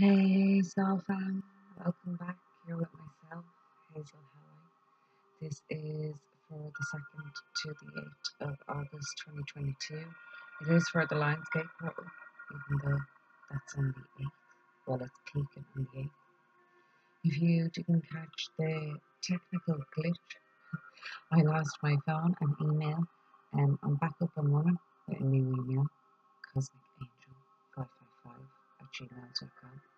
Hey, Soul fam, welcome back here with myself, Hazel Howie. This is for the 2nd to the 8th of August 2022. It is for the Lionsgate portal, even though that's on the 8th. Well, it's peaking on the 8th. If you didn't catch the technical glitch, I lost my phone and email, and I'm back up and running with a new email, cosmicangel555 at gmail.com.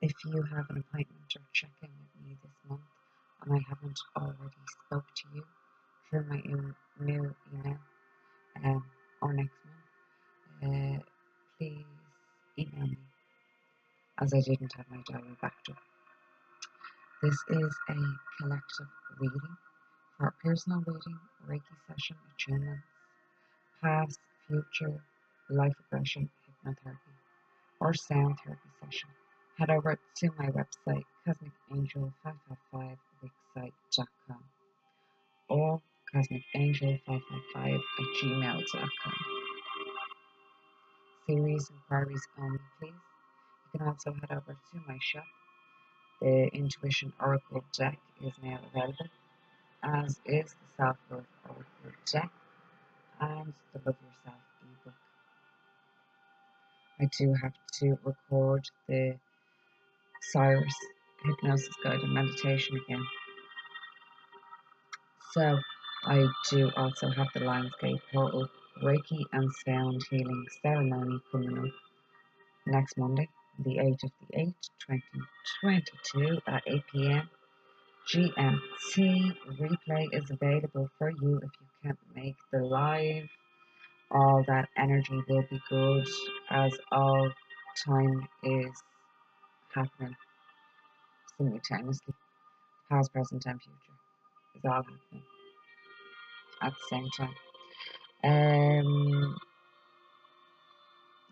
If you have an appointment or check-in with me this month and I haven't already spoke to you through my new email um, or next month, uh, please email me as I didn't have my diary backed up. This is a collective reading for personal reading, Reiki session, attunements, past, future, life regression, hypnotherapy, or sound therapy session head over to my website, cosmicangel555wixsite.com or cosmicangel555 at gmail.com. Series inquiries only, please. You can also head over to my shop. The Intuition Oracle deck is now available, as is the Self Worth Oracle deck and the Love Yourself ebook. I do have to record the Sirius hypnosis guided meditation again. So I do also have the Lionsgate portal Reiki and sound healing ceremony coming up next Monday, the 8th of the 8th, 2022 at 8 pm GMT. Replay is available for you if you can't make the live. All that energy will be good as all time is happening simultaneously. Past, present, and future is all happening at the same time. Um,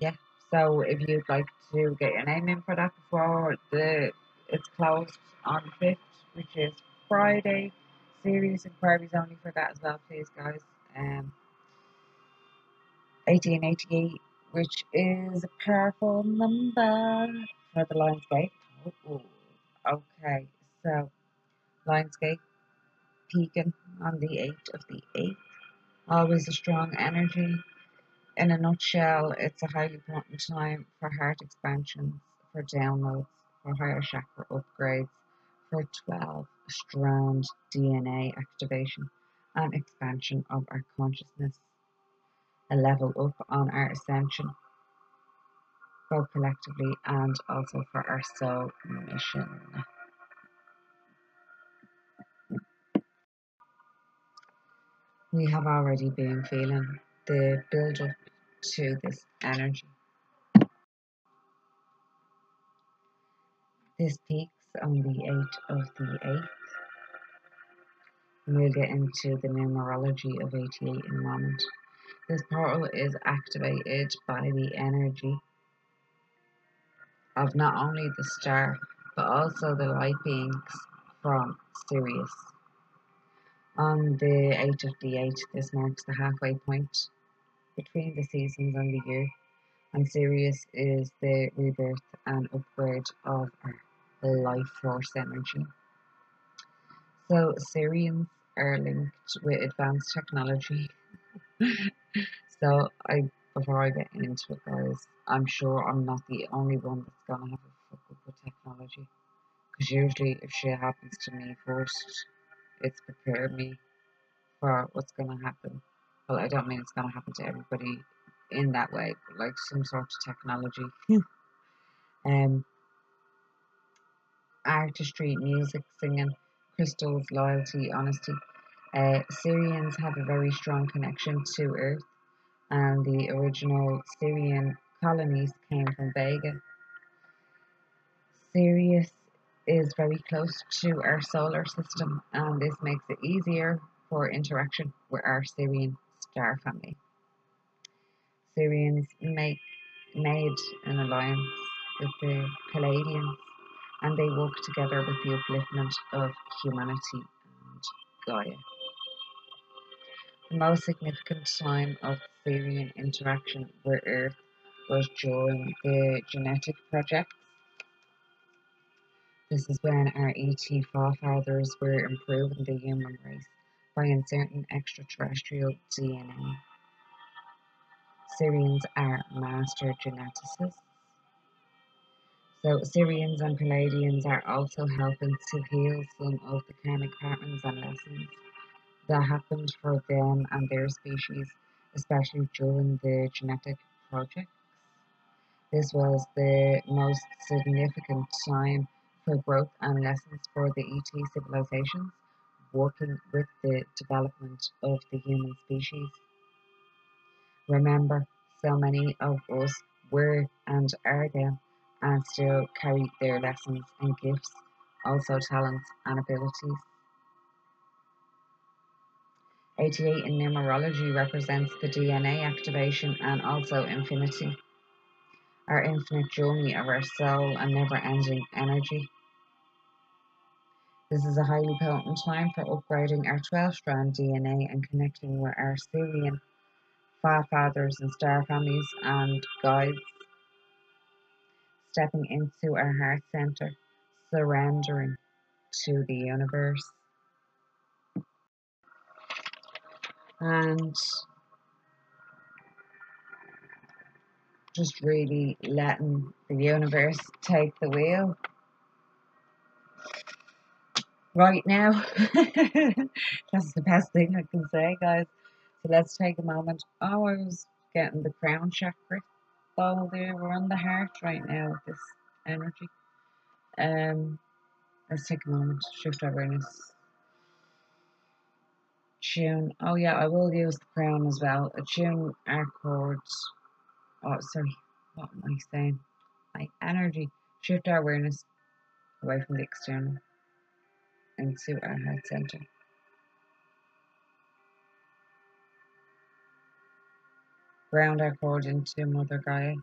yeah. So if you'd like to get your name in for that before the it's closed on the fifth, which is Friday, serious inquiries only for that as well, please, guys. Um, 1888, which is a powerful number the Lionsgate. Oh, Okay, so Lionsgate peaking on the 8th of the 8th. Always a strong energy. In a nutshell, it's a highly important time for heart expansions, for downloads, for higher chakra upgrades, for 12 strand DNA activation and expansion of our consciousness, a level up on our ascension both collectively and also for our soul mission. We have already been feeling the build up to this energy. This peaks on the 8th of the 8th. We'll get into the numerology of 88 in a moment. This portal is activated by the energy of not only the star but also the light beings from Sirius. On the 8th of the 8th, this marks the halfway point between the seasons and the year, and Sirius is the rebirth and upgrade of our life force energy. So, Sirians are linked with advanced technology. so, I before I get into it, guys, I'm sure I'm not the only one that's gonna have a fuck up with technology. Because usually, if shit happens to me first, it's prepared me for what's gonna happen. Well, I don't mean it's gonna happen to everybody in that way, but like some sort of technology. um, artistry, music, singing, crystals, loyalty, honesty. Uh, Sirians have a very strong connection to Earth and the original Sirian colonies came from Vega. Sirius is very close to our solar system, and this makes it easier for interaction with our Sirian star family. Sirians make made an alliance with the Pleiadians, and they work together with the upliftment of humanity and Gaia. The most significant time of Sirian interaction with Earth was during the genetic projects This is when our ET forefathers were improving the human race by inserting extraterrestrial DNA. Sirians are master geneticists. So Sirians and Pleiadians are also helping to heal some of the karmic patterns and lessons that happened for them and their species, especially during the genetic projects. This was the most significant time for growth and lessons for the ET civilizations working with the development of the human species. Remember, so many of us were and are them and still carry their lessons and gifts, also talents and abilities. 88 in numerology represents the DNA activation and also infinity, our infinite journey of our soul and never ending energy. This is a highly potent time for upgrading our 12 strand DNA and connecting with our Sirian forefathers and star families and guides. Stepping into our heart center, surrendering to the universe. And just really letting the universe take the wheel right now. That's the best thing I can say, guys. So let's take a moment. Oh, I was getting the crown chakra ball there. We're on the heart right now with this energy. Um, let's take a moment. To shift awareness. Tune. Oh yeah, I will use the crown as well. Attune our chords. Oh, sorry. What am I saying? My energy. Shift our awareness away from the external into our heart center. Ground our cord into Mother Gaia.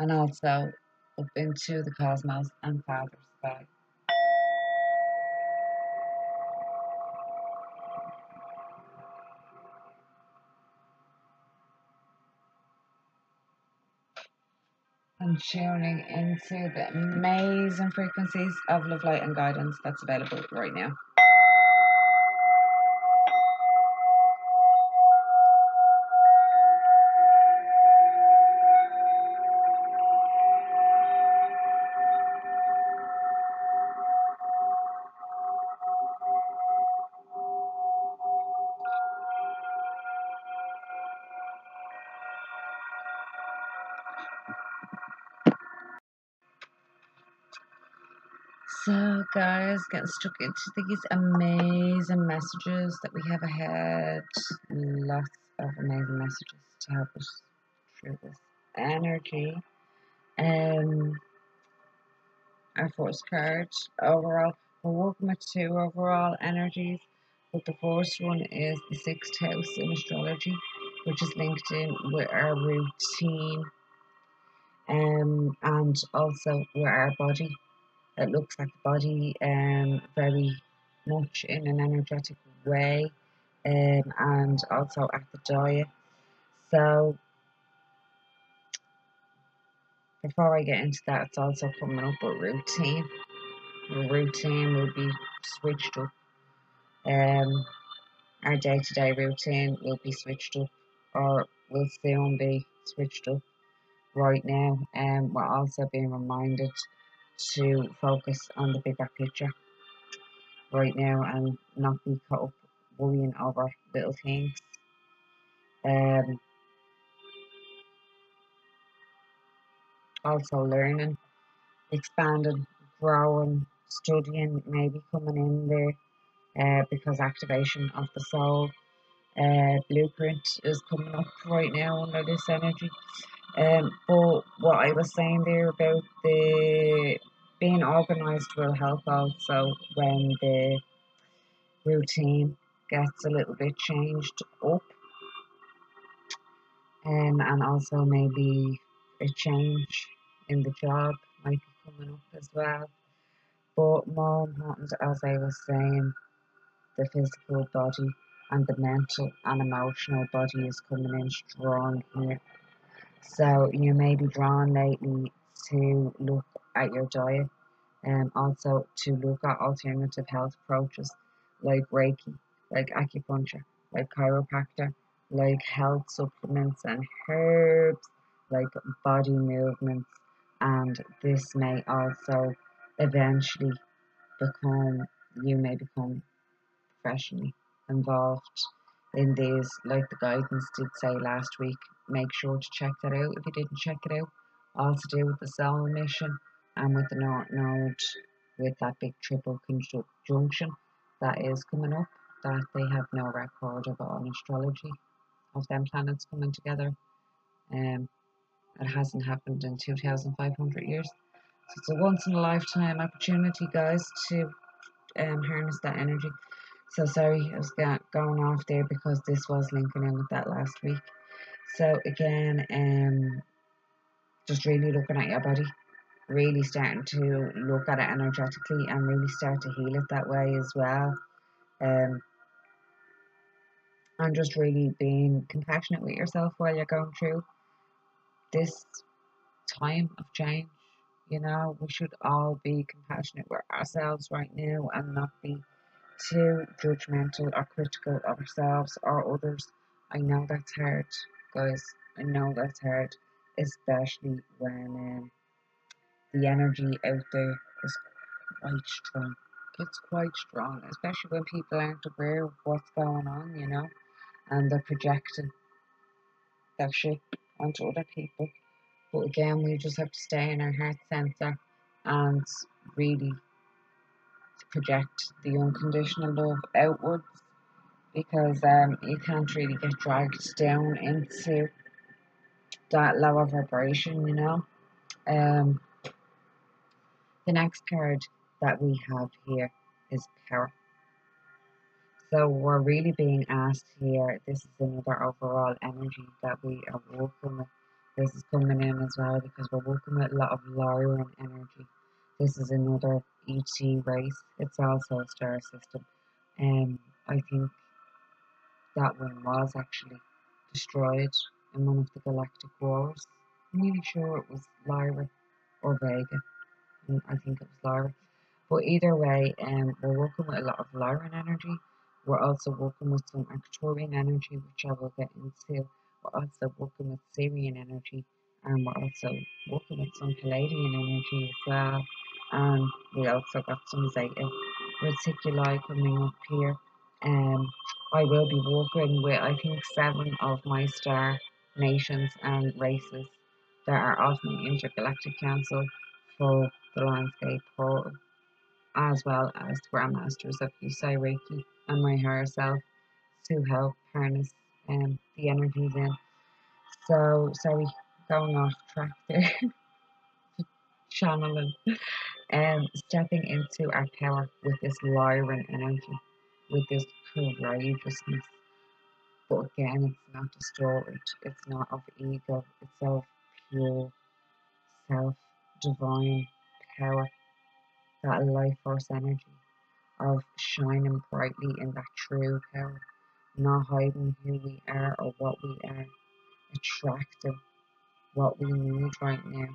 And also up into the cosmos and Father Sky. and tuning into the amazing frequencies of love, light, and guidance that's available right now. Stuck into these amazing messages that we have ahead. Lots of amazing messages to help us through this energy. Um, our first card overall, we're working with two overall energies, but the first one is the sixth house in astrology, which is linked in with our routine um, and also with our body it looks like the body um, very much in an energetic way um, and also at the diet. So before I get into that, it's also coming up with routine. Routine will be switched up. Um, our day-to-day routine will be switched up or will soon be switched up right now. And um, we're also being reminded to focus on the bigger picture right now and not be caught up worrying over little things. Um, also learning, expanding, growing, studying, maybe coming in there uh, because activation of the soul uh, blueprint is coming up right now under this energy. Um, but what I was saying there about the being organised will help also when the routine gets a little bit changed up um, and also maybe a change in the job might be coming up as well but more important as I was saying the physical body and the mental and emotional body is coming in strong here. So you may be drawn lately to look at your diet and also to look at alternative health approaches like Reiki, like acupuncture, like chiropractor, like health supplements and herbs, like body movements, and this may also eventually become you may become professionally involved in these like the guidance did say last week make sure to check that out. If you didn't check it out all to do with the soul mission and with the north node with that big triple conjunction that is coming up that they have no record of on astrology of them planets coming together. Um it hasn't happened in 2500 years. So it's a once in a lifetime opportunity guys to um, harness that energy so sorry, I was going off there because this was linking in with that last week. So again, um, just really looking at your body, really starting to look at it energetically and really start to heal it that way as well. Um, and just really being compassionate with yourself while you're going through this time of change. You know, we should all be compassionate with ourselves right now and not be too judgmental or critical of ourselves or others. I know that's hard, guys. I know that's hard, especially when um, the energy out there is quite strong. It's quite strong, especially when people aren't aware of what's going on, you know, and they're projecting that shit onto other people. But again, we just have to stay in our heart center and really project the unconditional love outwards because um, you can't really get dragged down into that lower vibration, you know. Um, the next card that we have here is power. So we're really being asked here, this is another overall energy that we are working with. This is coming in as well because we're working with a lot of Lyran energy. This is another ET race. It's also a star system. Um, I think that one was actually destroyed in one of the galactic wars. I'm really sure it was Lyra or Vega. Mm, I think it was Lyra. But either way, um, we're working with a lot of Lyran energy. We're also working with some Arcturian energy, which I will get into. We're also working with Sirian energy, and we're also working with some Pleiadian energy as well and we also got some Zeta Reticuli coming up here. Um, I will be working with I think seven of my star nations and races that are of my intergalactic council for the Lionsgate as well as Grandmasters of Usui Reiki and my higher self to help harness um, the energies in. So sorry, going off track there. Channeling and stepping into our power with this Lyran energy, with this courageousness. But again, it's not distorted, it's not of ego, it's of pure self divine power, that life force energy of shining brightly in that true power, not hiding who we are or what we are, attracting what we need right now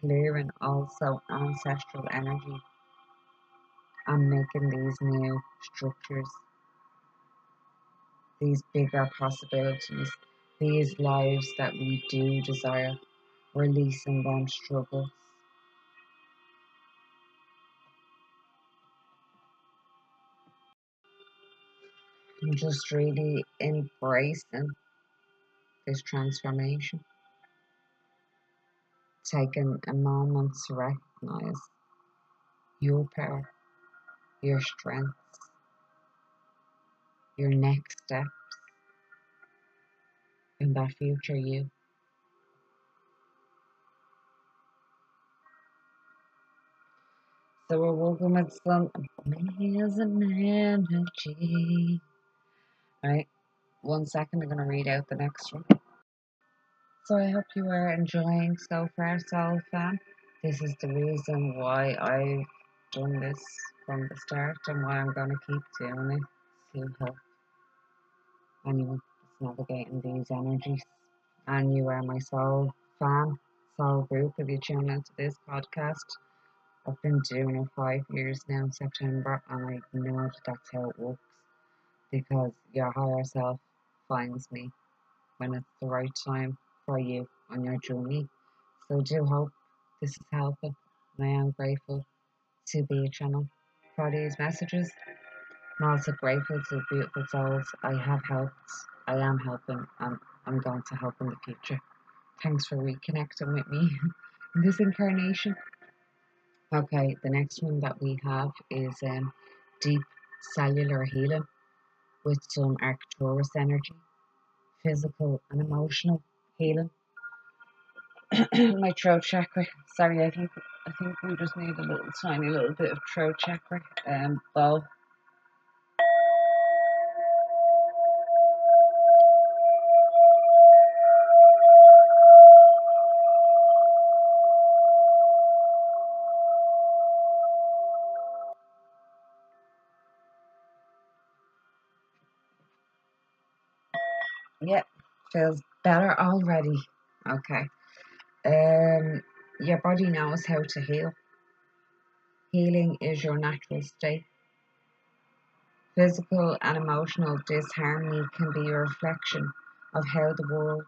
clearing also ancestral energy and making these new structures, these bigger possibilities, these lives that we do desire, releasing them struggles. And just really embracing this transformation taking a moment to recognize your power, your strengths, your next steps in that future you. So we're working with some amazing energy. Alright, one second, I'm going to read out the next one. So I hope you are enjoying so far, Soul Fam. This is the reason why I've done this from the start and why I'm going to keep doing it to help anyone navigating these energies. And you are my soul fan, soul group if you tune into this podcast. I've been doing it five years now in September, and I know that that's how it works because your higher self finds me when it's the right time for you on your journey. So, do hope this is helpful, and I am grateful to be a channel for these messages. I'm also grateful to the beautiful souls I have helped, I am helping, and I'm going to help in the future. Thanks for reconnecting with me in this incarnation. Okay, the next one that we have is um, deep cellular healing with some Arcturus energy, physical and emotional healing. My throat chakra. Sorry, I think I think we just need a little tiny little bit of throat chakra um bow. Feels better already. Okay. Um, your body knows how to heal. Healing is your natural state. Physical and emotional disharmony can be a reflection of how the world,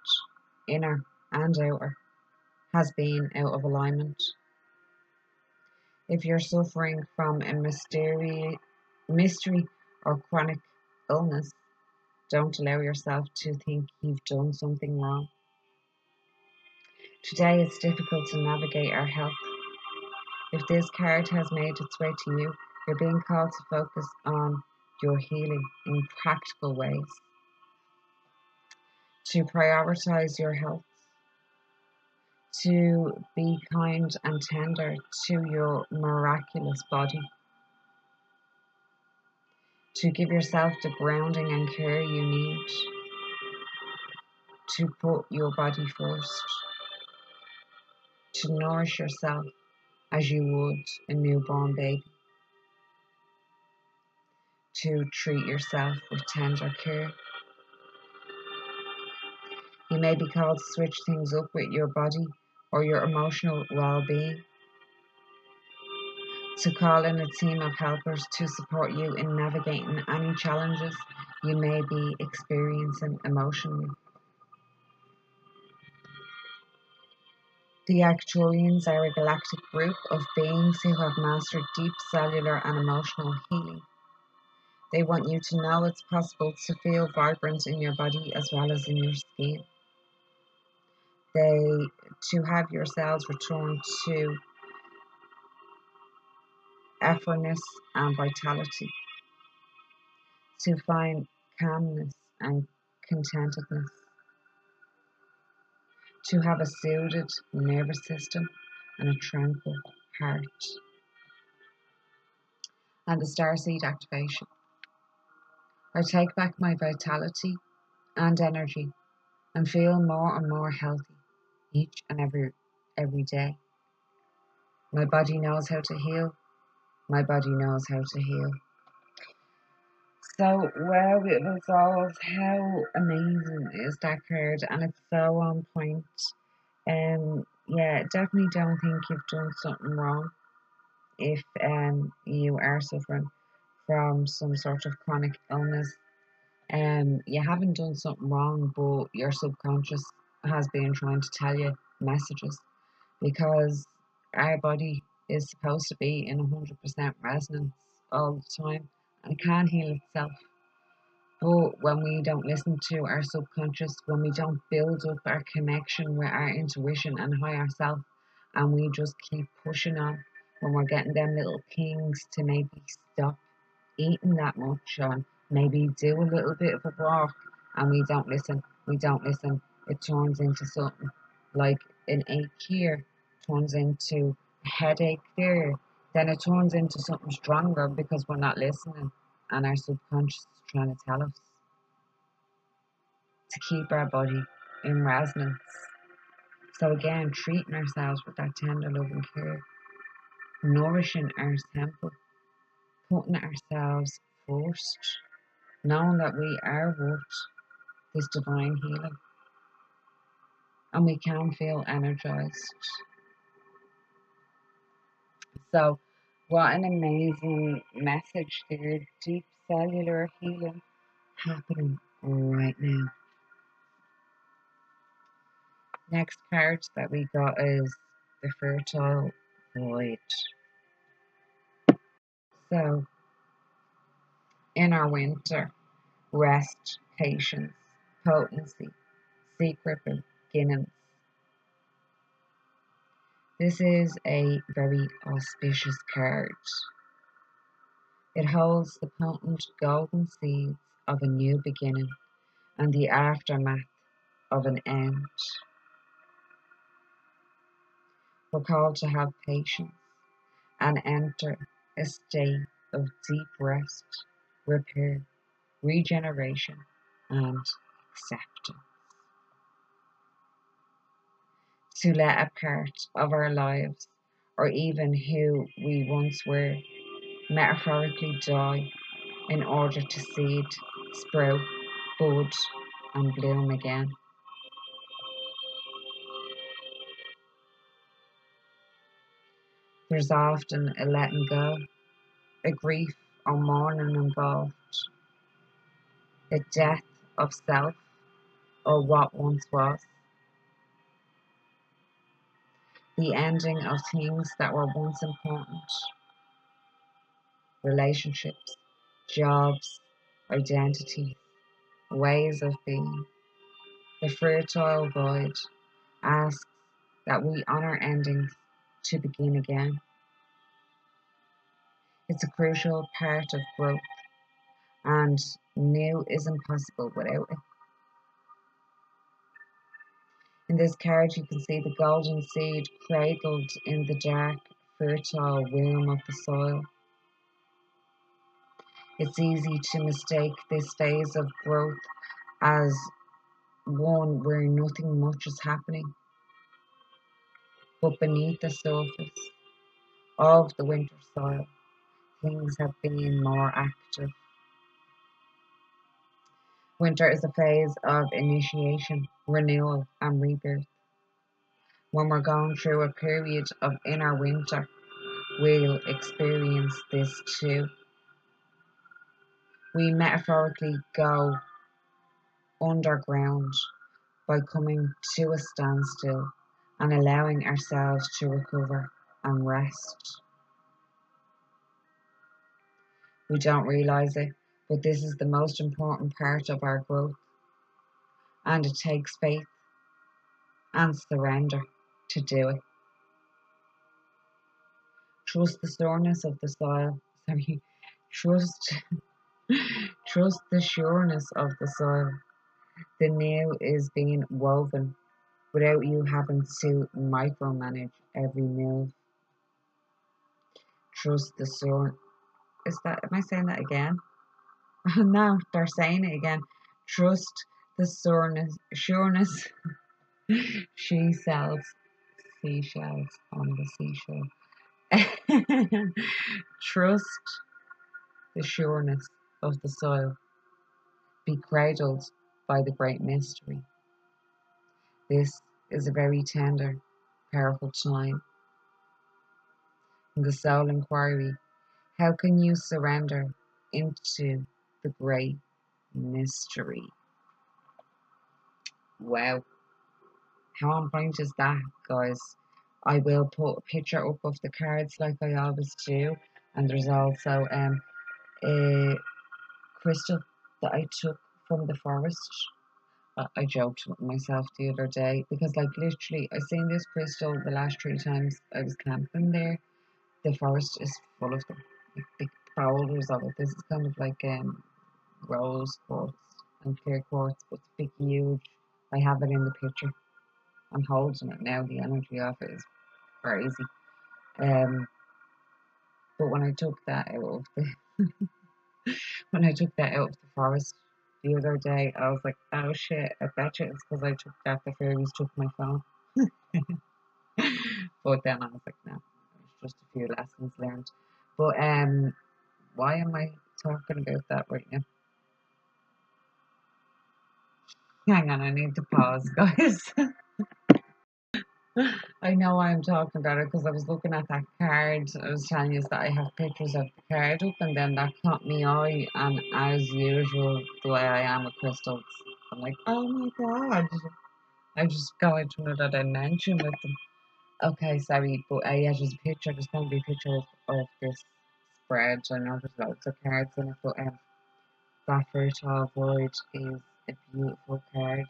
inner and outer, has been out of alignment. If you're suffering from a mystery, mystery or chronic illness, don't allow yourself to think you've done something wrong. Today it's difficult to navigate our health. If this card has made its way to you, you're being called to focus on your healing in practical ways. To prioritize your health. To be kind and tender to your miraculous body to give yourself the grounding and care you need to put your body first, to nourish yourself as you would a newborn baby, to treat yourself with tender care. You may be called to switch things up with your body or your emotional well being to call in a team of helpers to support you in navigating any challenges you may be experiencing emotionally. The Arcturians are a galactic group of beings who have mastered deep cellular and emotional healing. They want you to know it's possible to feel vibrant in your body as well as in your skin. They to have your cells return to effortness and vitality, to find calmness and contentedness, to have a soothed nervous system and a tranquil heart. And the starseed activation. I take back my vitality and energy and feel more and more healthy each and every every day. My body knows how to heal my body knows how to heal. So well it resolves how amazing is that card and it's so on point. Um yeah, definitely don't think you've done something wrong if um you are suffering from some sort of chronic illness. Um you haven't done something wrong but your subconscious has been trying to tell you messages because our body is supposed to be in 100% resonance all the time and it can heal itself. But when we don't listen to our subconscious, when we don't build up our connection with our intuition and higher self, and we just keep pushing on, when we're getting them little pings to maybe stop eating that much or maybe do a little bit of a walk, and we don't listen, we don't listen, it turns into something like an ache here, turns into headache there, then it turns into something stronger because we're not listening and our subconscious is trying to tell us to keep our body in resonance. So again, treating ourselves with that tender love and care, nourishing our temple, putting ourselves first, knowing that we are worth this divine healing. And we can feel energized. So, what an amazing message there. Deep cellular healing happening right now. Next card that we got is the Fertile Void. So, in our winter, rest, patience, potency, secret beginnings. This is a very auspicious card. It holds the potent golden seeds of a new beginning and the aftermath of an end. We're called to have patience and enter a state of deep rest, repair, regeneration, and acceptance. To let a part of our lives, or even who we once were, metaphorically die in order to seed, sprout, bud, and bloom again. There's often a letting go, a grief or mourning involved, a death of self or what once was, the ending of things that were once important, relationships, jobs, identity, ways of being. The fertile void asks that we honor endings to begin again. It's a crucial part of growth, and new is impossible without it. In this card, you can see the golden seed cradled in the dark, fertile womb of the soil. It's easy to mistake this phase of growth as one where nothing much is happening. But beneath the surface of the winter soil, things have been more active. Winter is a phase of initiation, renewal, and rebirth. When we're going through a period of inner winter, we'll experience this too. We metaphorically go underground by coming to a standstill and allowing ourselves to recover and rest. We don't realize it, but this is the most important part of our growth. And it takes faith and surrender to do it. Trust the soreness of the soil. Sorry, trust trust the sureness of the soil. The new is being woven without you having to micromanage every move. Trust the soil. Is that am I saying that again? no, they're saying it again. Trust the soreness sureness she sells seashells on the seashore. Trust the sureness of the soil. Be cradled by the great mystery. This is a very tender, powerful time. In the soul inquiry, how can you surrender into the great mystery? Wow. How on point is that, guys? I will put a picture up of the cards like I always do. And there's also um, a crystal that I took from the forest. I joked with myself the other day because, like, literally, I've seen this crystal the last three times I was camping there. The forest is full of them, like big boulders of it. This is kind of like um, rose quartz and clear quartz, but it's big, huge. I have it in the picture. I'm holding it now. The energy of it is crazy. Um, but when I took that out of the when I took that out of the forest the other day, I was like, oh shit, I bet you it's because I took that the fairies took my phone. but then I was like, no, it's just a few lessons learned. But um, why am I talking about that right now? Hang on, I need to pause, guys. I know I'm talking about it because I was looking at that card. I was telling you that I have pictures of the card up, and then that caught me eye. And as usual, the way I am with crystals, I'm like, oh my god. I just go into another dimension with them. Okay, sorry, but uh, yeah, there's a picture. There's going to be a picture of, of this spread. I know there's lots of cards in it, but um, that fertile void is a beautiful card,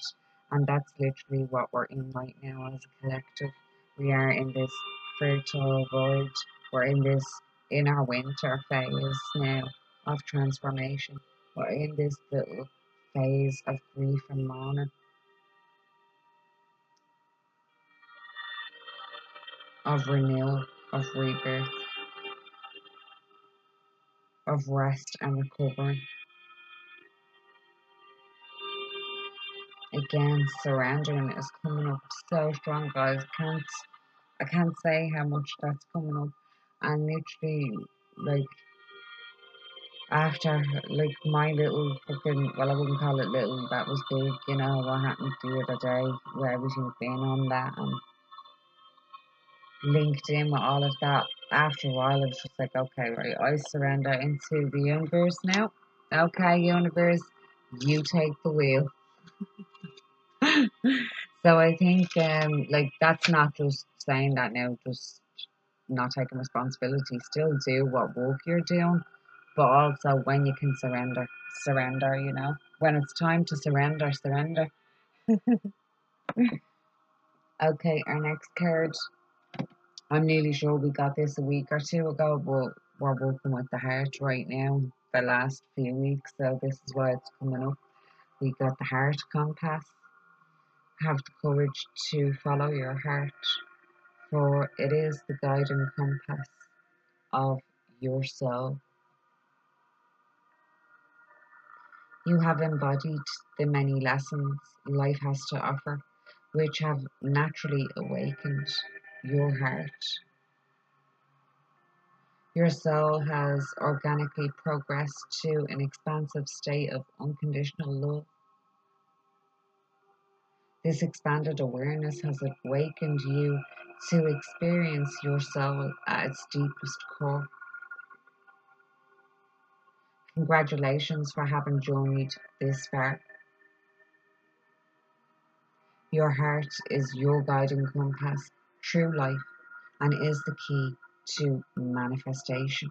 and um, that's literally what we're in right now as a collective. We are in this fertile void. We're in this in our winter phase now of transformation. We're in this little phase of grief and mourning. Of renewal, of rebirth, of rest and recovery. Again, surrendering is coming up so strong, guys. Can't I can't say how much that's coming up. And literally, like after like my little fucking well, I wouldn't call it little. That was big, you know. What happened the other day, where everything's been on that and linked in with all of that. After a while, I was just like, okay, right, I surrender into the universe now. Okay, universe, you take the wheel. so I think um like that's not just saying that now, just not taking responsibility. Still do what work you're doing, but also when you can surrender, surrender. You know, when it's time to surrender, surrender. okay, our next card. I'm nearly sure we got this a week or two ago, but we're working with the heart right now. The last few weeks, so this is why it's coming up. We got the heart compass have the courage to follow your heart, for it is the guiding compass of your soul. You have embodied the many lessons life has to offer, which have naturally awakened your heart. Your soul has organically progressed to an expansive state of unconditional love this expanded awareness has awakened you to experience your soul at its deepest core. Congratulations for having journeyed this far. Your heart is your guiding compass through life and is the key to manifestation.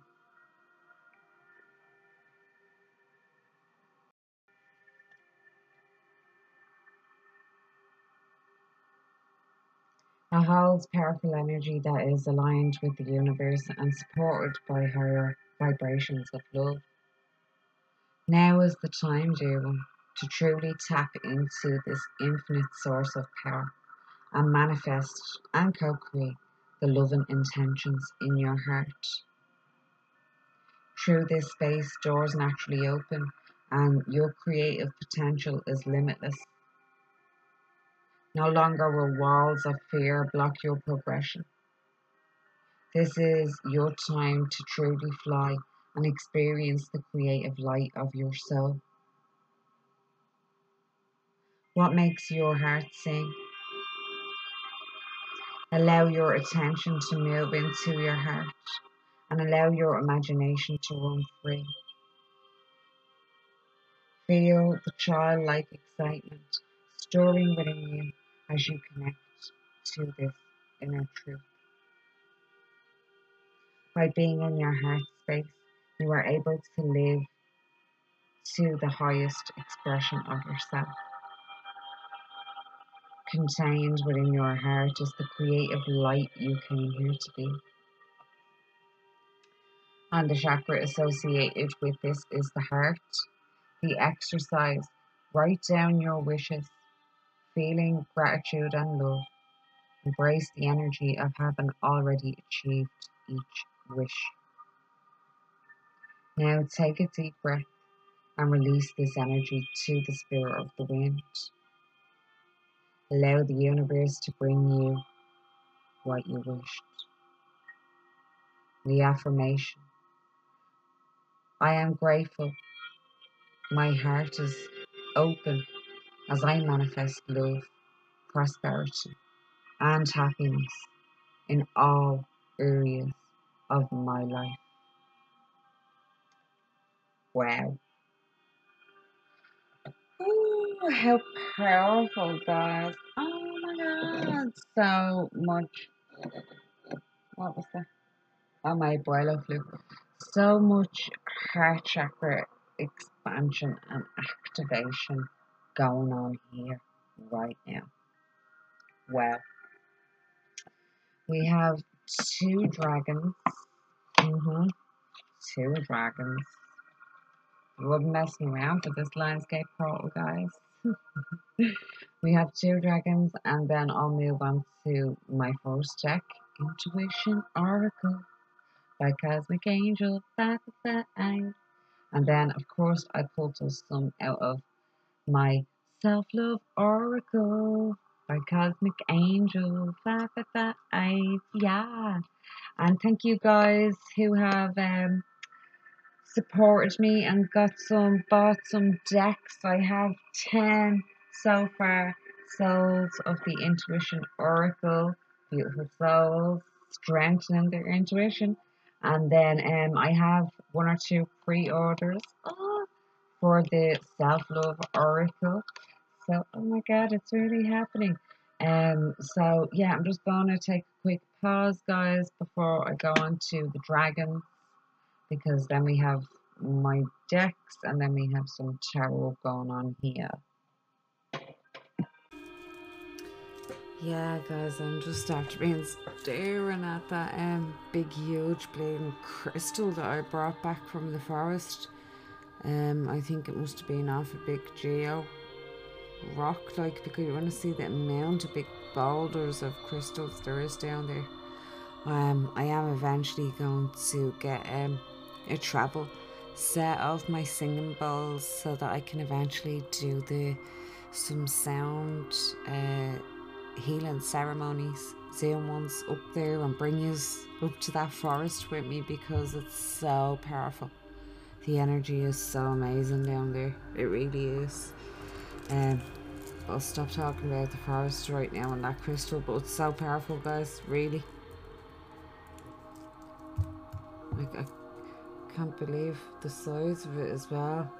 Holds powerful energy that is aligned with the universe and supported by higher vibrations of love. Now is the time, dear one, to truly tap into this infinite source of power and manifest and co create the loving intentions in your heart. Through this space, doors naturally open and your creative potential is limitless. No longer will walls of fear block your progression. This is your time to truly fly and experience the creative light of your soul. What makes your heart sing? Allow your attention to move into your heart and allow your imagination to run free. Feel the childlike excitement stirring within you as you connect to this inner truth. By being in your heart space, you are able to live to the highest expression of yourself. Contained within your heart is the creative light you came here to be. And the chakra associated with this is the heart. The exercise, write down your wishes feeling gratitude and love, embrace the energy of having already achieved each wish. Now take a deep breath and release this energy to the spirit of the wind. Allow the universe to bring you what you wished. The affirmation I am grateful. My heart is open as I manifest love, prosperity, and happiness in all areas of my life. Wow. Ooh, how powerful, guys. Oh my god, so much. What was that? Oh, my boiler flu. So much heart chakra expansion and activation going on here right now. Wow. We have two dragons. Mm-hmm. Two dragons. We wasn't messing around with this landscape portal, guys. we have two dragons, and then I'll move on to my first deck, Intuition Oracle by Cosmic Angel. And then, of course, I pulled some out of my Self Love Oracle by Cosmic Angel. Yeah. And thank you guys who have um, supported me and got some, bought some decks. I have 10 so far souls of the Intuition Oracle. Beautiful souls, strengthening their intuition. And then um, I have one or two pre-orders oh, for the self-love oracle. So, oh my God, it's really happening. Um, so yeah, I'm just gonna take a quick pause, guys, before I go on to the dragons, because then we have my decks, and then we have some tarot going on here. Yeah, guys, I'm just after being staring at that um big, huge bleeding crystal that I brought back from the forest. Um, I think it must have been off a big geo rock, like because you want to see the amount of big boulders of crystals there is down there. Um, I am eventually going to get um a travel set of my singing bowls so that I can eventually do the some sound uh healing ceremonies, Zoom ones up there and bring you up to that forest with me because it's so powerful. The energy is so amazing down there. It really is. Um, I'll stop talking about the forest right now and that crystal, but it's so powerful, guys. Really. Like, I can't believe the size of it as well.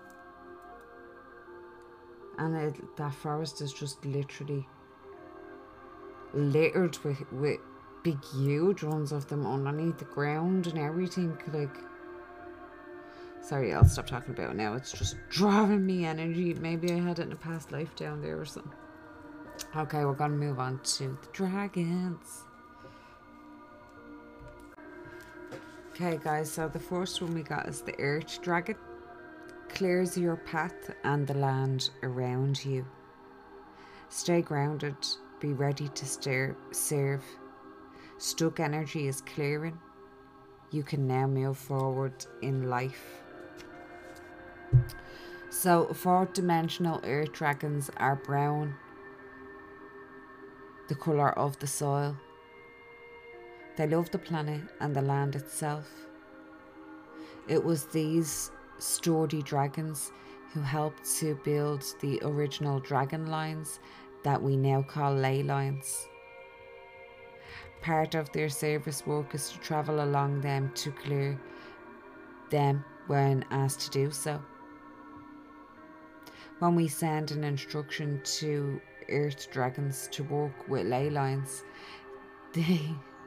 And it, that forest is just literally littered with, with big huge ones of them underneath the ground and everything like sorry I'll stop talking about it now. It's just drawing me energy. Maybe I had it in a past life down there or something. Okay we're gonna move on to the dragons. Okay guys so the first one we got is the earth dragon. Clears your path and the land around you. Stay grounded. Be ready to serve. Stuck energy is clearing. You can now move forward in life. So, fourth dimensional earth dragons are brown, the colour of the soil. They love the planet and the land itself. It was these sturdy dragons who helped to build the original dragon lines that we now call ley lines. Part of their service work is to travel along them to clear them when asked to do so. When we send an instruction to earth dragons to work with ley lines, they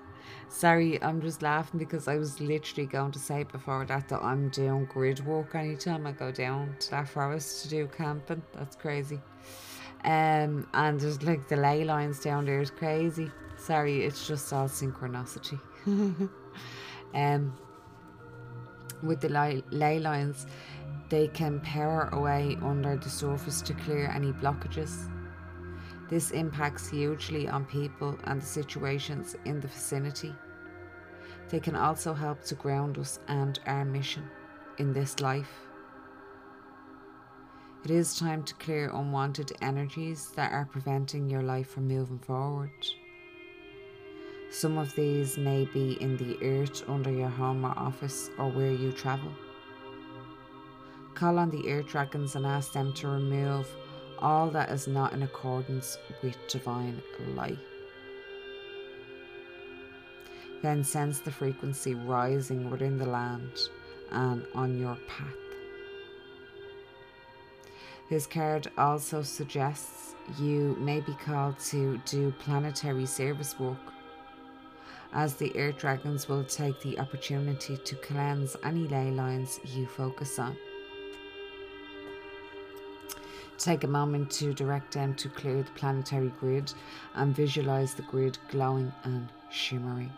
Sorry, I'm just laughing because I was literally going to say before that that I'm doing grid work anytime I go down to that forest to do camping. That's crazy. Um, and there's like the ley lines down there is crazy. Sorry, it's just all synchronicity. um, with the ley, ley lines, they can power away under the surface to clear any blockages. This impacts hugely on people and the situations in the vicinity. They can also help to ground us and our mission in this life. It is time to clear unwanted energies that are preventing your life from moving forward. Some of these may be in the earth under your home or office or where you travel. Call on the air dragons and ask them to remove all that is not in accordance with divine light. Then sense the frequency rising within the land and on your path. This card also suggests you may be called to do planetary service work, as the air Dragons will take the opportunity to cleanse any ley lines you focus on. Take a moment to direct them to clear the planetary grid and visualize the grid glowing and shimmering.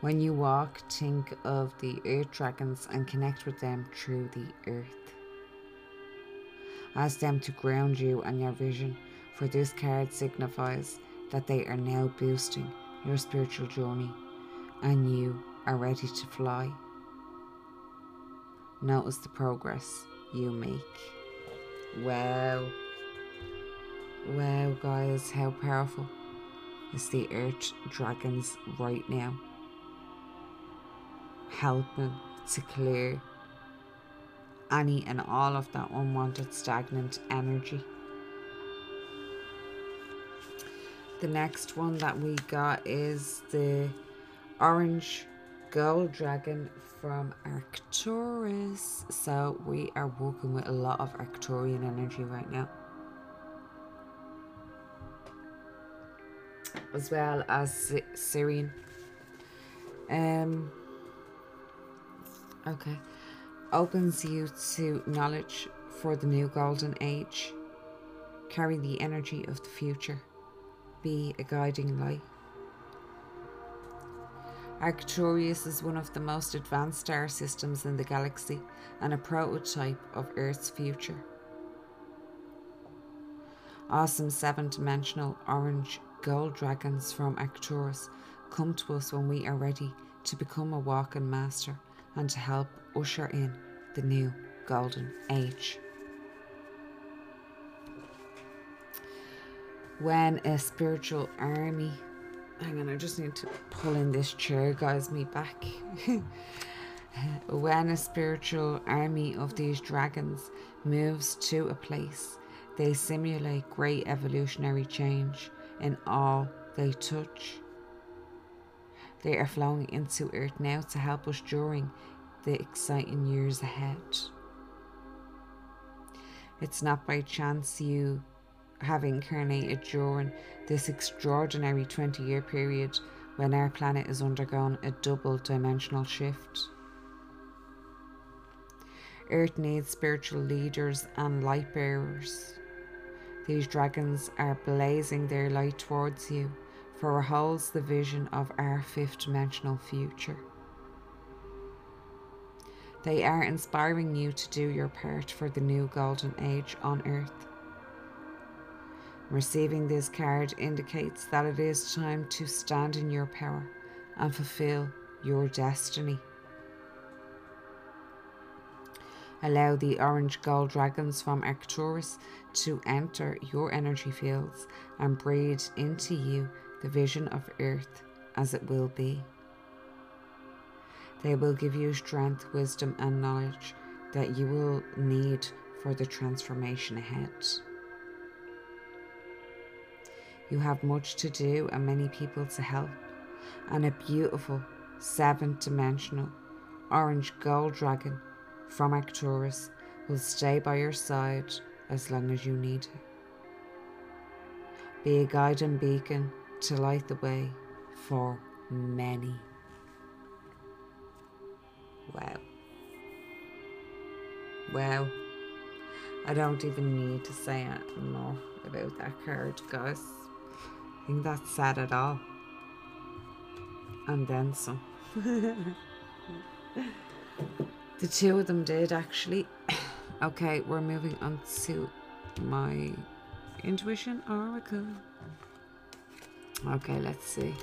When you walk, think of the earth dragons and connect with them through the earth. Ask them to ground you and your vision, for this card signifies that they are now boosting your spiritual journey and you are ready to fly. Notice the progress you make. Wow. Wow, guys, how powerful is the Earth Dragons right now? Helping to clear any and all of that unwanted stagnant energy. The next one that we got is the orange gold dragon from Arcturus. So we are working with a lot of Arcturian energy right now. As well as Sirian. Um Okay. Opens you to knowledge for the new golden age. Carry the energy of the future. Be a guiding light. Arcturus is one of the most advanced star systems in the galaxy and a prototype of Earth's future. Awesome seven dimensional orange gold dragons from Arcturus come to us when we are ready to become a walking master and to help usher in the new golden age. When a spiritual army Hang on, I just need to pull in this chair, guys, me back. when a spiritual army of these dragons moves to a place, they simulate great evolutionary change in all they touch. They are flowing into Earth now to help us during the exciting years ahead. It's not by chance you have incarnated during this extraordinary 20 year period when our planet is undergone a double dimensional shift. Earth needs spiritual leaders and light bearers. These dragons are blazing their light towards you, for it holds the vision of our fifth dimensional future. They are inspiring you to do your part for the new golden age on Earth. Receiving this card indicates that it is time to stand in your power and fulfill your destiny. Allow the orange gold dragons from Arcturus to enter your energy fields and breathe into you the vision of Earth as it will be. They will give you strength, wisdom, and knowledge that you will need for the transformation ahead. You have much to do and many people to help, and a beautiful seven dimensional orange gold dragon from Arcturus will stay by your side as long as you need it. Be a guide and beacon to light the way for many. Wow. Wow. I don't even need to say more about that card, guys. I think that's sad at all. And then some. the two of them did actually. okay, we're moving on to my intuition oracle. Okay, let's see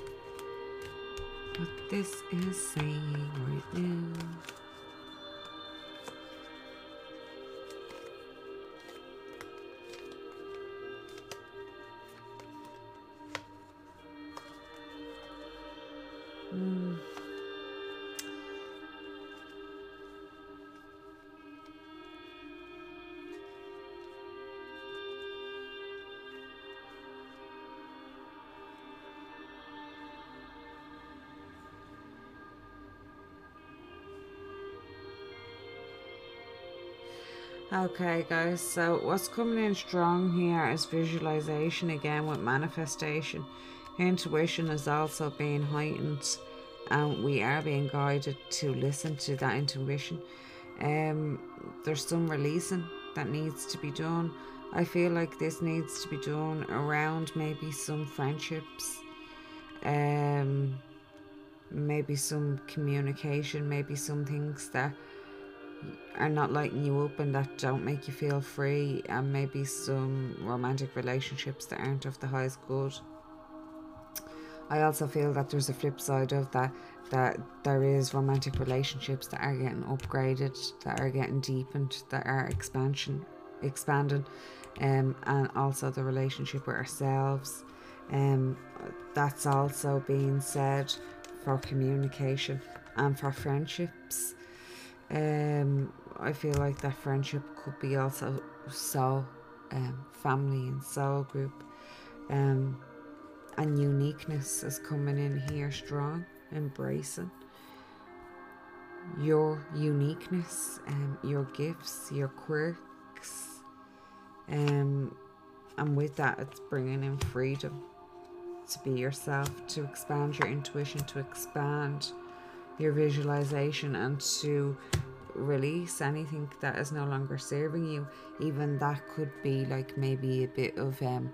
what this is saying right now. Okay guys, so what's coming in strong here is visualization again with manifestation. Intuition is also being heightened and we are being guided to listen to that intuition. Um, there's some releasing that needs to be done. I feel like this needs to be done around maybe some friendships, um, maybe some communication, maybe some things that are not lighting you up and that don't make you feel free, and maybe some romantic relationships that aren't of the highest good. I also feel that there's a flip side of that that there is romantic relationships that are getting upgraded, that are getting deepened, that are expansion expanding, um, and also the relationship with ourselves. Um, that's also being said for communication and for friendships. Um, I feel like that friendship could be also soul, um, family and soul group. Um, and uniqueness is coming in here strong, embracing your uniqueness and um, your gifts, your quirks. Um, and with that, it's bringing in freedom to be yourself, to expand your intuition, to expand your visualization and to release anything that is no longer serving you. Even that could be like maybe a bit of um,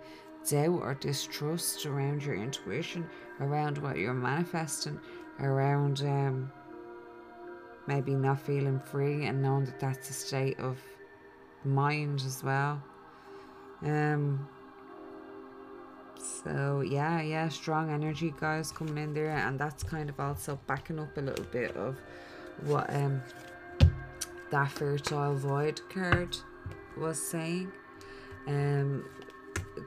doubt or distrust around your intuition, around what you're manifesting, around um, maybe not feeling free and knowing that that's a state of mind as well. Um, so yeah, yeah, strong energy guys coming in there, and that's kind of also backing up a little bit of what um that fertile void card was saying. Um,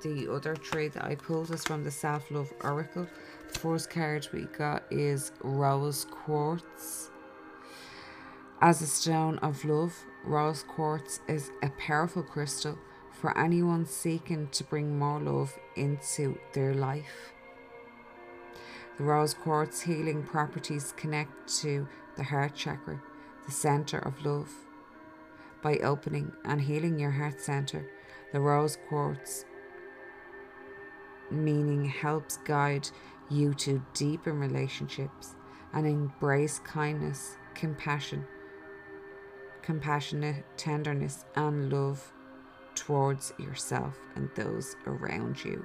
the other three that I pulled is from the self love oracle. The first card we got is rose quartz. As a stone of love, rose quartz is a powerful crystal for anyone seeking to bring more love into their life. The rose quartz healing properties connect to the heart chakra, the center of love. By opening and healing your heart center, the rose quartz meaning helps guide you to deepen relationships and embrace kindness, compassion, compassionate tenderness, and love towards yourself and those around you.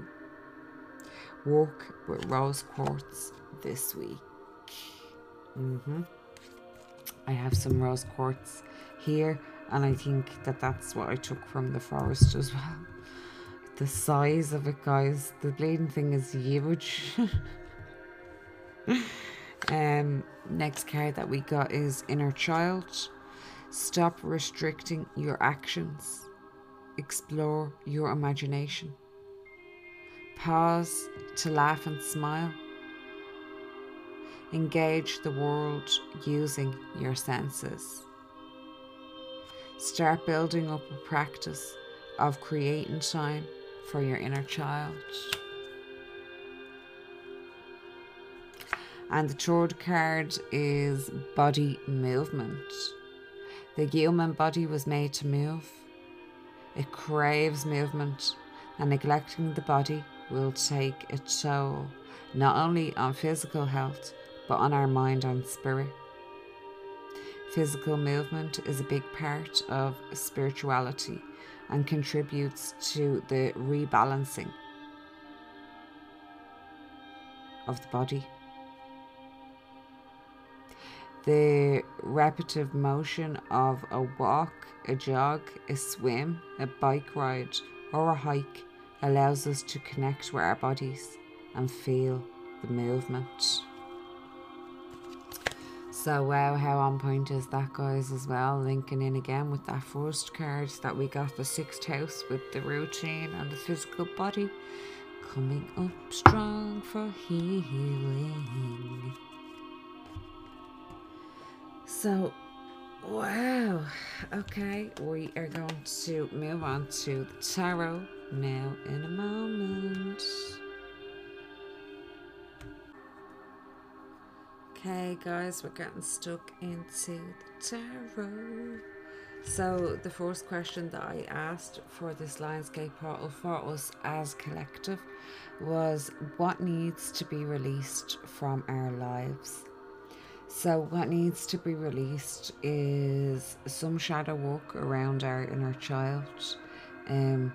Walk with rose quartz this week. Mm-hmm. I have some rose quartz here, and I think that that's what I took from the forest as well. The size of it, guys, the bleeding thing is huge. um, next card that we got is Inner Child. Stop restricting your actions explore your imagination. Pause to laugh and smile. Engage the world using your senses. Start building up a practice of creating time for your inner child. And the third card is body movement. The human body was made to move. It craves movement, and neglecting the body will take its toll not only on physical health but on our mind and spirit. Physical movement is a big part of spirituality and contributes to the rebalancing of the body. The repetitive motion of a walk, a jog, a swim, a bike ride, or a hike allows us to connect with our bodies and feel the movement. So, wow, how on point is that, guys, as well? Linking in again with that first card that we got the sixth house with the routine and the physical body coming up strong for healing. So, wow. Okay, we are going to move on to the tarot now in a moment. Okay, guys, we're getting stuck into the tarot. So, the first question that I asked for this Lionsgate portal for us as collective was what needs to be released from our lives? So, what needs to be released is some shadow work around our inner child, um,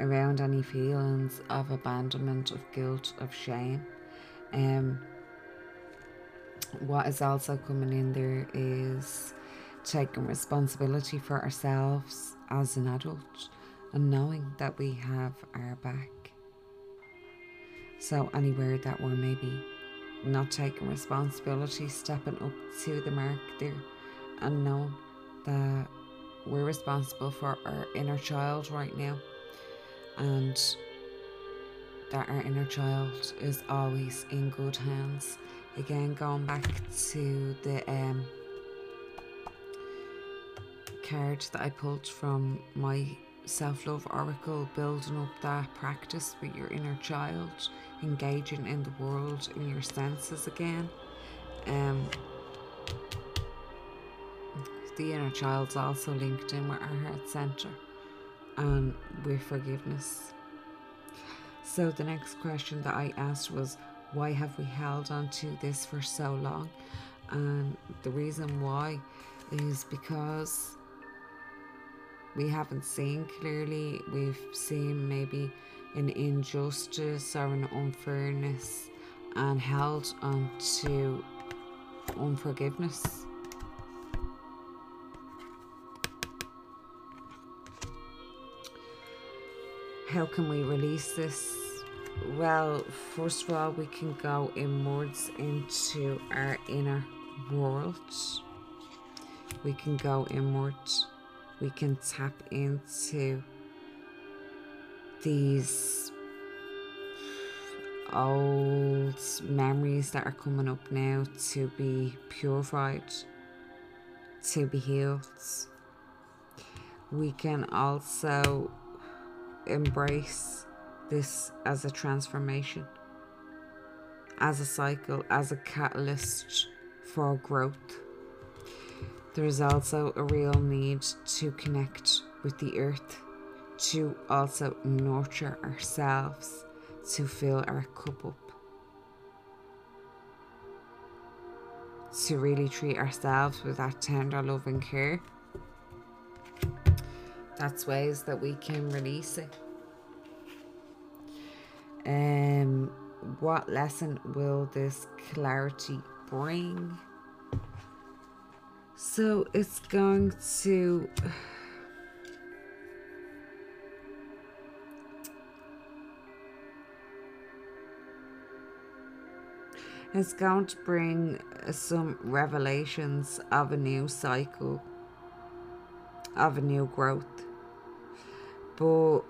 around any feelings of abandonment, of guilt, of shame. Um, what is also coming in there is taking responsibility for ourselves as an adult and knowing that we have our back. So, anywhere that we're maybe not taking responsibility, stepping up to the mark there, and knowing that we're responsible for our inner child right now, and that our inner child is always in good hands. Again, going back to the um, card that I pulled from my self love oracle, building up that practice with your inner child, engaging in the world in your senses again. Um, the inner child's also linked in with our heart center and with forgiveness. So, the next question that I asked was, Why have we held on to this for so long? And the reason why is because we haven't seen clearly. We've seen maybe an injustice or an unfairness and held on to unforgiveness. How can we release this? Well, first of all, we can go inwards into our inner world. We can go inwards we can tap into these old memories that are coming up now to be purified, to be healed. We can also embrace this as a transformation, as a cycle, as a catalyst for growth. There is also a real need to connect with the earth, to also nurture ourselves, to fill our cup up, to really treat ourselves with that tender love and care. That's ways that we can release it. Um, what lesson will this clarity bring? So it's going to. It's going to bring some revelations of a new cycle, of a new growth. But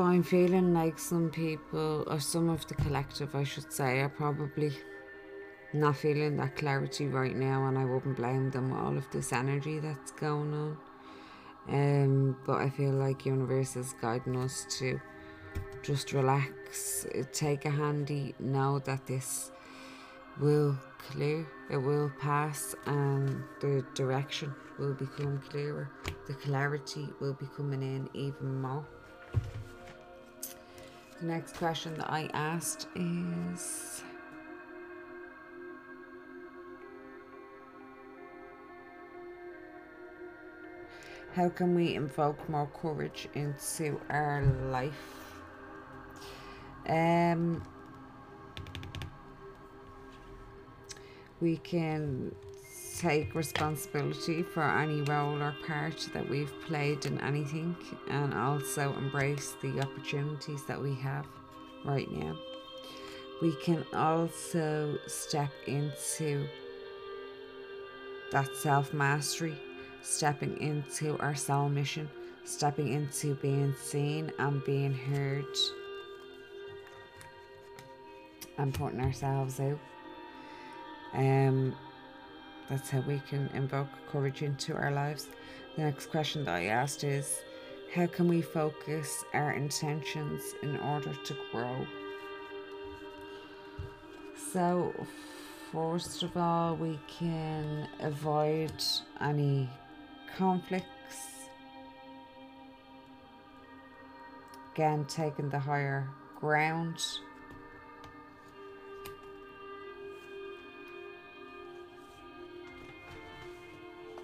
But I'm feeling like some people, or some of the collective, I should say, are probably not feeling that clarity right now, and I wouldn't blame them with all of this energy that's going on. Um, but I feel like universe is guiding us to just relax, take a handy, know that this will clear, it will pass, and the direction will become clearer. The clarity will be coming in even more. The next question that I asked is How can we invoke more courage into our life? Um, we can take responsibility for any role or part that we've played in anything and also embrace the opportunities that we have right now. We can also step into that self mastery, stepping into our soul mission, stepping into being seen and being heard, and putting ourselves out. Um, that's how we can invoke courage into our lives. The next question that I asked is How can we focus our intentions in order to grow? So, first of all, we can avoid any conflicts. Again, taking the higher ground.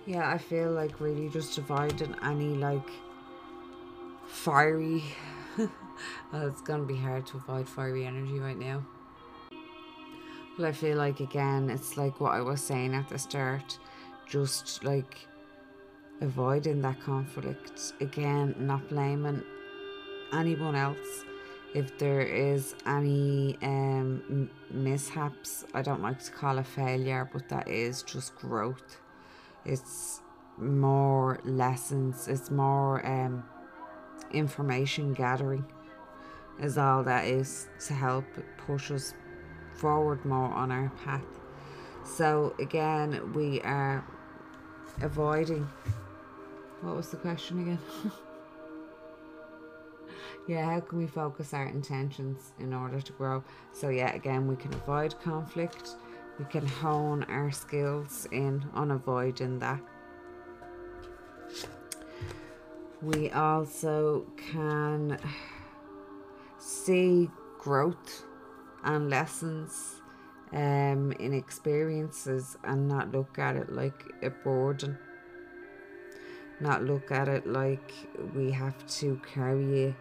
Yeah, I feel like really just avoiding any like fiery. well, it's gonna be hard to avoid fiery energy right now. But I feel like again, it's like what I was saying at the start, just like avoiding that conflict. Again, not blaming anyone else if there is any um, mishaps. I don't like to call it failure, but that is just growth it's more lessons, it's more um, information gathering, is all that is to help push us forward more on our path. So, again, we are avoiding. What was the question again? yeah, how can we focus our intentions in order to grow? So, yeah, again, we can avoid conflict we can hone our skills in on avoiding that. We also can see growth and lessons um, in experiences and not look at it like a burden. Not look at it like we have to carry it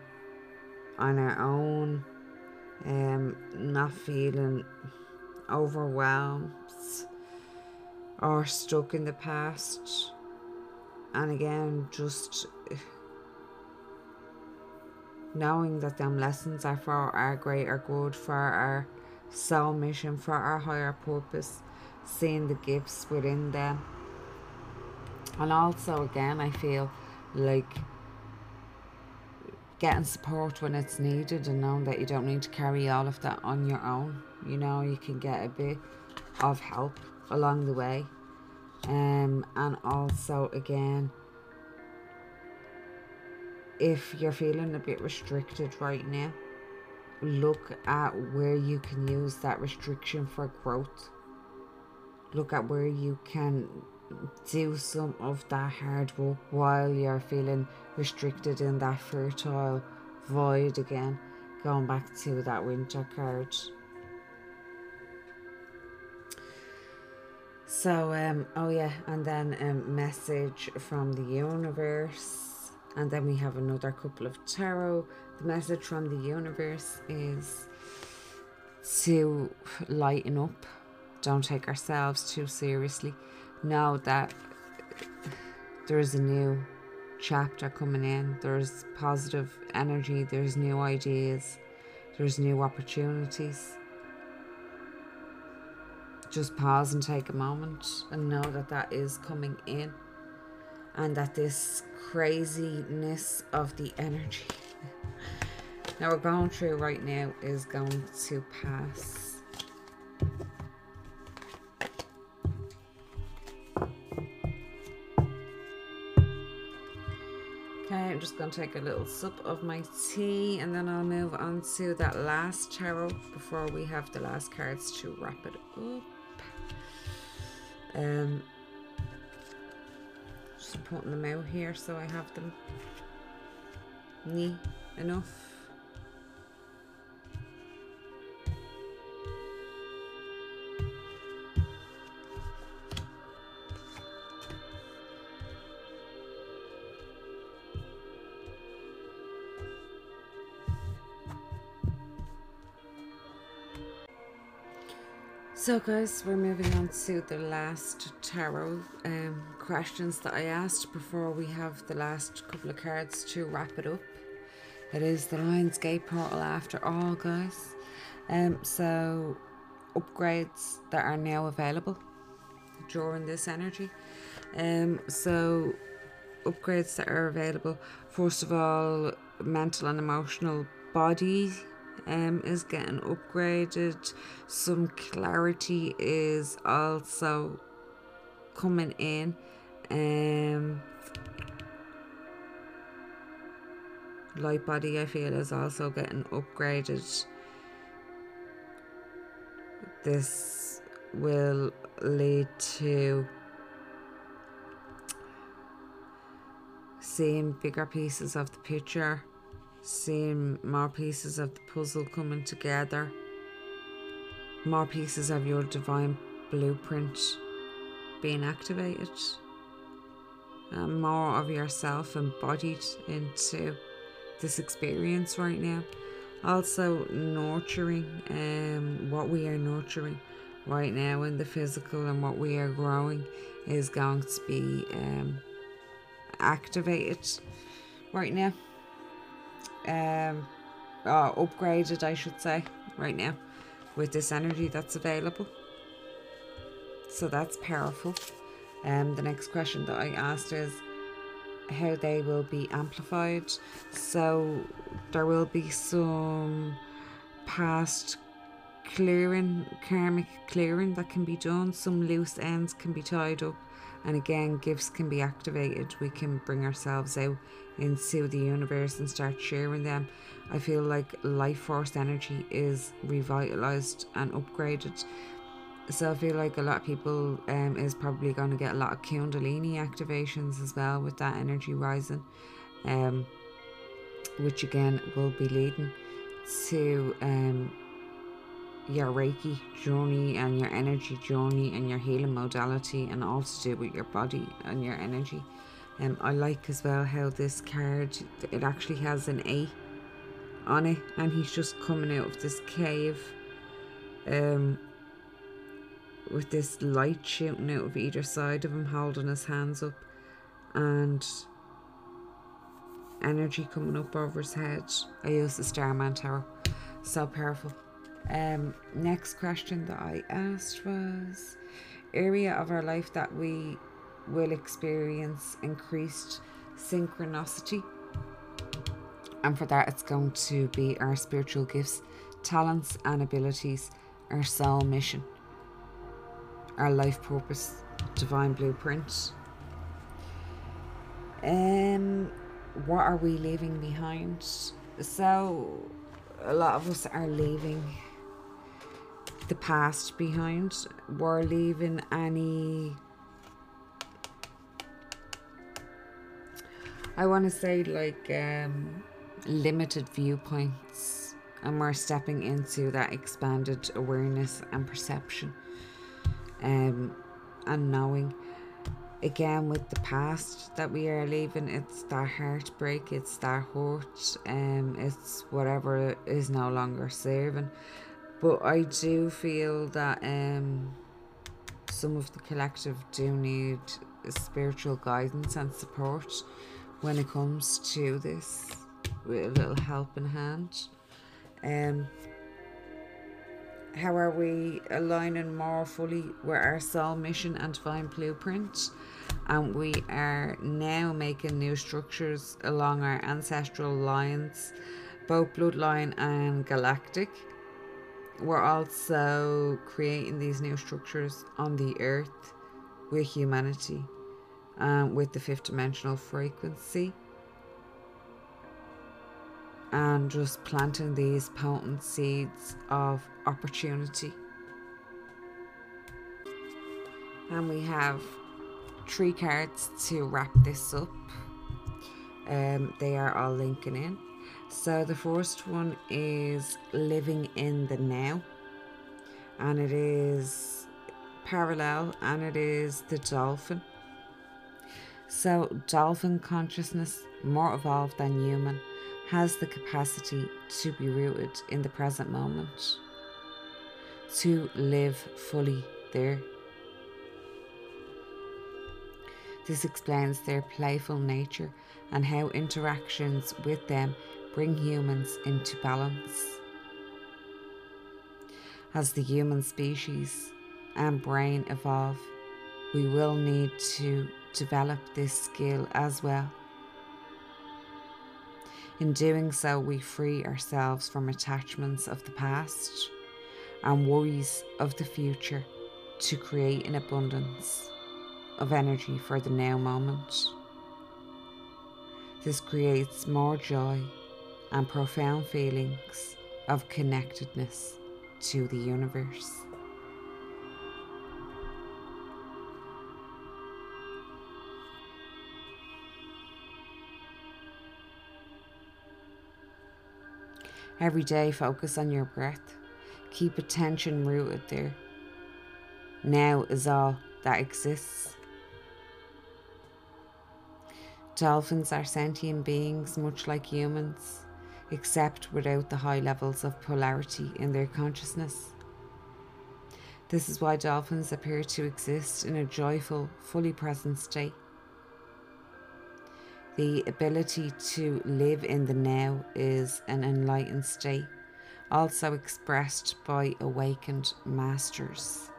on our own. Um, not feeling overwhelmed or stuck in the past. And again, just knowing that them lessons are for our greater good, for our soul mission, for our higher purpose, seeing the gifts within them. And also, again, I feel like getting support when it's needed and knowing that you don't need to carry all of that on your own you know you can get a bit of help along the way. Um and also again if you're feeling a bit restricted right now look at where you can use that restriction for growth. Look at where you can do some of that hard work while you're feeling restricted in that fertile void again. Going back to that winter card So, um, oh yeah, and then a um, message from the universe, and then we have another couple of tarot. The message from the universe is to lighten up, don't take ourselves too seriously. Know that there's a new chapter coming in, there's positive energy, there's new ideas, there's new opportunities just pause and take a moment and know that that is coming in and that this craziness of the energy now we're going through right now is going to pass Okay, I'm just going to take a little sip of my tea and then I'll move on to that last tarot before we have the last cards to wrap it up. Um, just putting them out here so I have them neat enough. So, guys, we're moving on to the last tarot um, questions that I asked before we have the last couple of cards to wrap it up. It is the Lionsgate portal after all, guys. Um, so, upgrades that are now available during this energy. Um, so, upgrades that are available. First of all, mental and emotional body um, is getting upgraded. Some clarity is also coming in. Um, light body I feel is also getting upgraded. This will lead to seeing bigger pieces of the picture, seeing more pieces of the puzzle coming together, more pieces of your divine blueprint being activated, and more of yourself embodied into this experience right now. Also, nurturing um, what we are nurturing right now in the physical and what we are growing is going to be um, activated right now. Um, uh, upgraded, I should say, right now with this energy that's available. So that's powerful. Um, the next question that I asked is how they will be amplified. So there will be some past clearing, karmic clearing that can be done. Some loose ends can be tied up, and again, gifts can be activated. We can bring ourselves out into the universe and start sharing them. I feel like life force energy is revitalized and upgraded. So I feel like a lot of people um, is probably going to get a lot of Kundalini activations as well with that energy rising, um, which again will be leading to um, your Reiki journey and your energy journey and your healing modality and all to do with your body and your energy. Um, I like as well how this card it actually has an A on it and he's just coming out of this cave um with this light shooting out of either side of him holding his hands up and energy coming up over his head. I use the Starman Tarot. So powerful. Um, next question that I asked was area of our life that we will experience increased synchronicity. And for that, it's going to be our spiritual gifts, talents, and abilities, our soul mission, our life purpose, divine blueprint. Um, what are we leaving behind? So, a lot of us are leaving the past behind. We're leaving any. I want to say, like, um, limited viewpoints, and we're stepping into that expanded awareness and perception um, and knowing. Again, with the past that we are leaving, it's that heartbreak, it's that hurt, um, it's whatever is no longer serving but I do feel that um, some of the collective do need spiritual guidance and support when it comes to this, with a little help in hand. Um, how are we aligning more fully with our soul mission and divine blueprint? And we are now making new structures along our ancestral lines, both bloodline and galactic we're also creating these new structures on the earth with humanity um, with the fifth dimensional frequency and just planting these potent seeds of opportunity. And we have three cards to wrap this up. Um, they are all linking in so the first one is living in the now, and it is parallel, and it is the dolphin. So, dolphin consciousness, more evolved than human, has the capacity to be rooted in the present moment, to live fully there. This explains their playful nature and how interactions with them bring humans into balance. As the human species and brain evolve, we will need to develop this skill as well. In doing so, we free ourselves from attachments of the past and worries of the future to create an abundance of energy for the now moment. This creates more joy and profound feelings of connectedness to the universe. Every day, focus on your breath. Keep attention rooted there. Now is all that exists. Dolphins are sentient beings, much like humans, except without the high levels of polarity in their consciousness. This is why dolphins appear to exist in a joyful, fully present state. The ability to live in the now is an enlightened state, also expressed by awakened masters.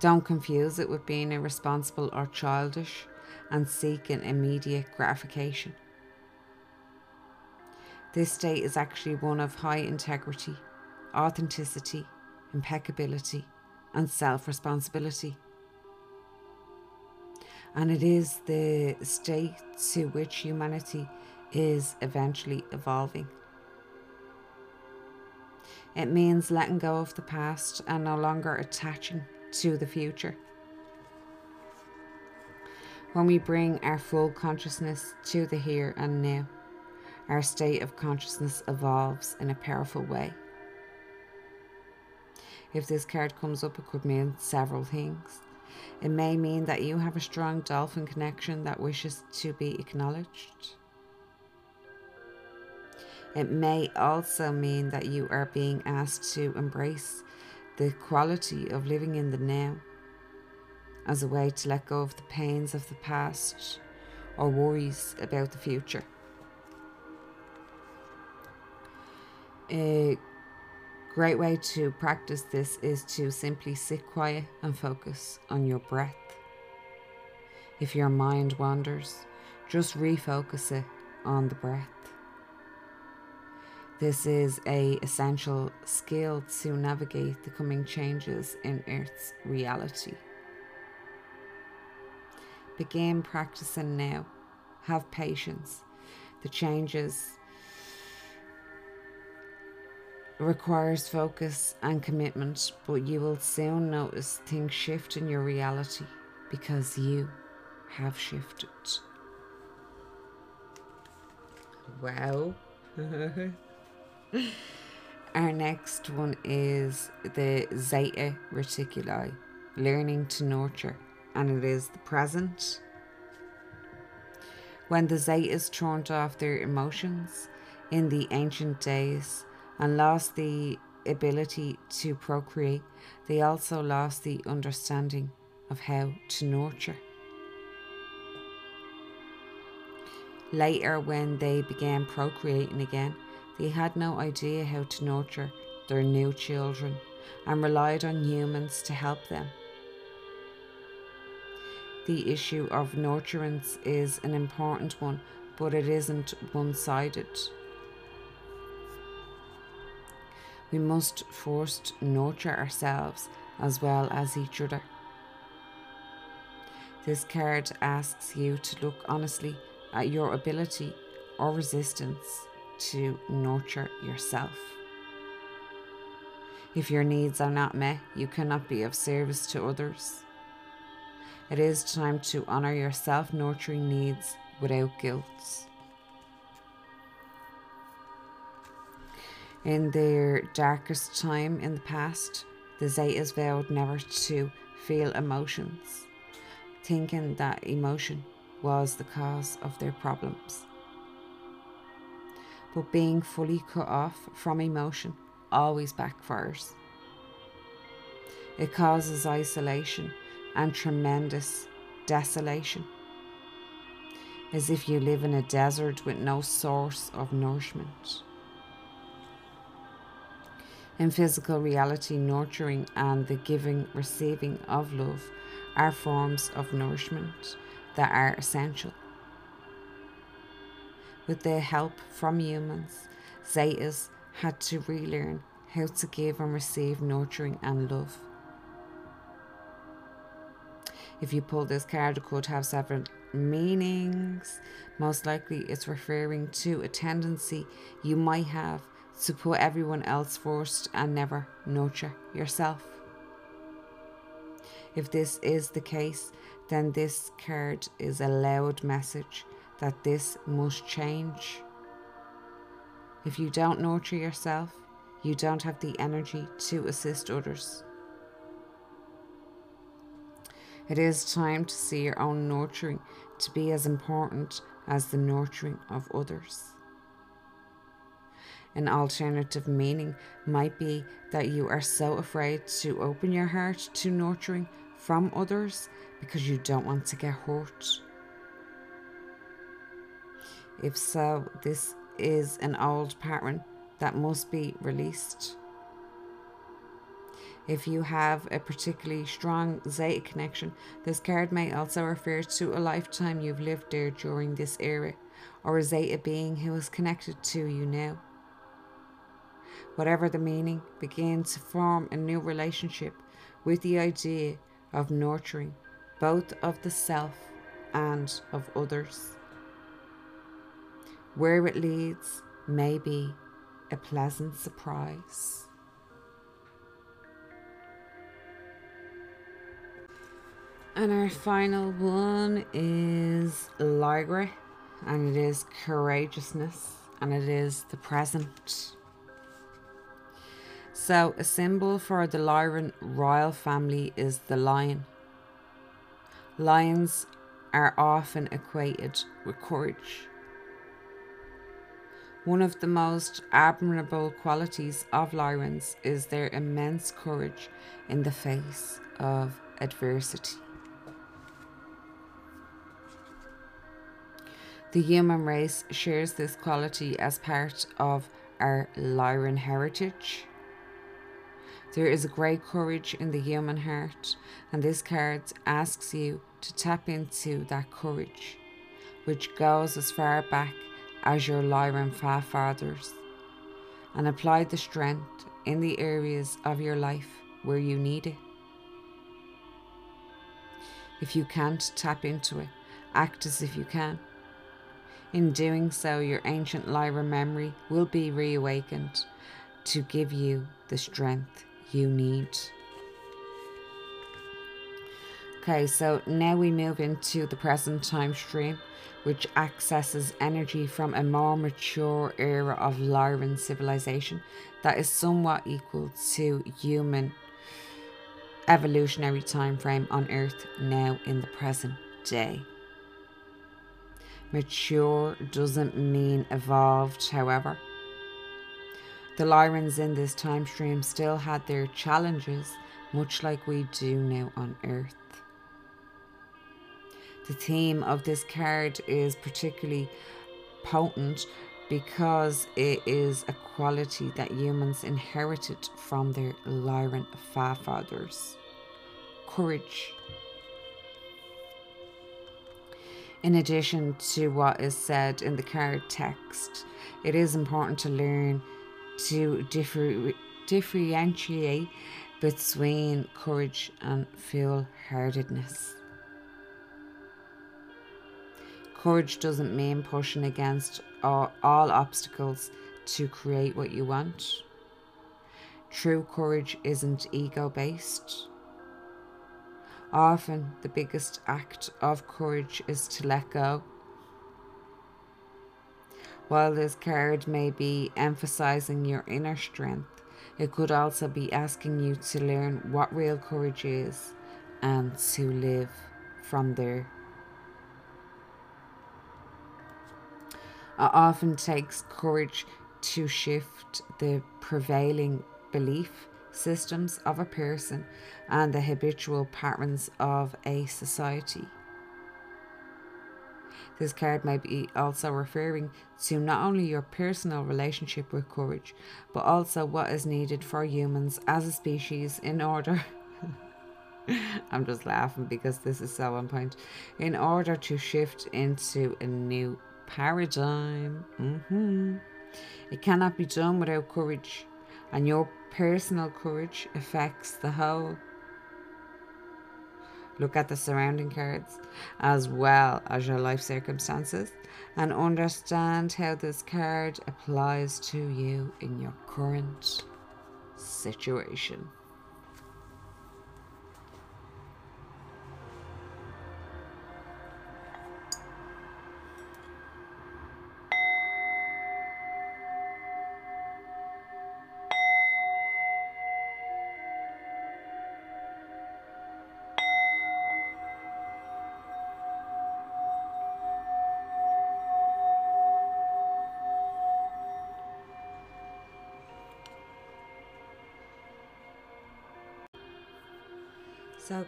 Don't confuse it with being irresponsible or childish and seeking immediate gratification. This state is actually one of high integrity, authenticity, impeccability, and self responsibility. And it is the state to which humanity is eventually evolving. It means letting go of the past and no longer attaching to the future. When we bring our full consciousness to the here and now, our state of consciousness evolves in a powerful way. If this card comes up, it could mean several things. It may mean that you have a strong dolphin connection that wishes to be acknowledged. It may also mean that you are being asked to embrace the quality of living in the now as a way to let go of the pains of the past or worries about the future. A great way to practice this is to simply sit quiet and focus on your breath. If your mind wanders, just refocus it on the breath. This is a essential skill to navigate the coming changes in Earth's reality. Begin practicing now. Have patience. The changes requires focus and commitment, but you will soon notice things shift in your reality because you have shifted. Wow. Our next one is the Zeta Reticuli, learning to nurture, and it is the present. When the Zetas turned off their emotions in the ancient days and lost the ability to procreate, they also lost the understanding of how to nurture. Later, when they began procreating again, they had no idea how to nurture their new children and relied on humans to help them. The issue of nurturance is an important one, but it isn't one sided. We must first nurture ourselves as well as each other. This card asks you to look honestly at your ability or resistance to nurture yourself. If your needs are not met, you cannot be of service to others. It is time to honour your self nurturing needs without guilt. In their darkest time in the past, the Zetas vowed never to feel emotions, thinking that emotion was the cause of their problems but being fully cut off from emotion always backfires. It causes isolation and tremendous desolation, as if you live in a desert with no source of nourishment. In physical reality, nurturing and the giving, receiving of love are forms of nourishment that are essential with the help from humans, Zetas had to relearn how to give and receive nurturing and love. If you pull this card, it could have several meanings. Most likely, it's referring to a tendency you might have to put everyone else first and never nurture yourself. If this is the case, then this card is a loud message that this must change. If you don't nurture yourself, you don't have the energy to assist others. It is time to see your own nurturing to be as important as the nurturing of others. An alternative meaning might be that you are so afraid to open your heart to nurturing from others because you don't want to get hurt. If so, this is an old pattern that must be released. If you have a particularly strong Zeta connection, this card may also refer to a lifetime you've lived there during this era, or a Zeta being who is connected to you now. Whatever the meaning, begins to form a new relationship with the idea of nurturing both of the self and of others. Where it leads may be a pleasant surprise. And our final one is Lyra, and it is courageousness, and it is the present. So, a symbol for the Lyran royal family is the lion. Lions are often equated with courage. One of the most admirable qualities of Lyrans is their immense courage in the face of adversity. The human race shares this quality as part of our Lyran heritage. There is a great courage in the human heart, and this card asks you to tap into that courage, which goes as far back as your Lyran forefathers, and apply the strength in the areas of your life where you need it. If you can't tap into it, act as if you can. In doing so, your ancient Lyra memory will be reawakened to give you the strength you need. Okay, so now we move into the present time stream, which accesses energy from a more mature era of Lyran civilization that is somewhat equal to human evolutionary time frame on Earth now in the present day. Mature doesn't mean evolved, however. The Lyrans in this time stream still had their challenges, much like we do now on Earth. The theme of this card is particularly potent because it is a quality that humans inherited from their Lyran forefathers courage In addition to what is said in the card text, it is important to learn to differ- differentiate between courage and foolhardiness. Courage doesn't mean pushing against all, all obstacles to create what you want. True courage isn't ego based. Often, the biggest act of courage is to let go. While this card may be emphasizing your inner strength, it could also be asking you to learn what real courage is and to live from there. It often takes courage to shift the prevailing belief systems of a person and the habitual patterns of a society. This card may be also referring to not only your personal relationship with courage, but also what is needed for humans as a species in order. I'm just laughing because this is so on point. In order to shift into a new paradigm. Mm-hmm. It cannot be done without courage, and your personal courage affects the whole. Look at the surrounding cards as well as your life circumstances and understand how this card applies to you in your current situation.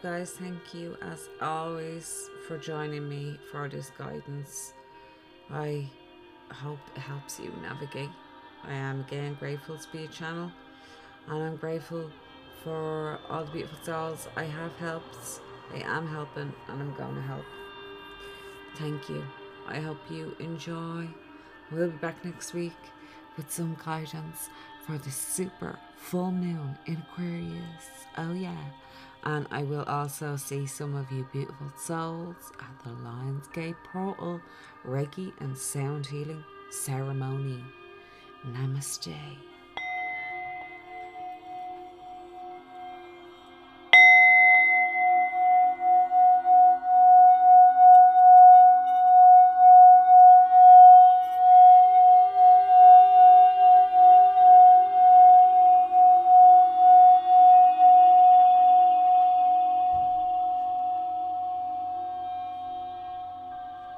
Guys, thank you as always for joining me for this guidance. I hope it helps you navigate. I am again grateful to be a channel, and I'm grateful for all the beautiful souls I have helped. I am helping, and I'm going to help. Thank you. I hope you enjoy. We'll be back next week with some guidance for the super full moon in Aquarius. Oh, yeah. And I will also see some of you beautiful souls at the Lionsgate Portal Reiki and Sound Healing Ceremony. Namaste.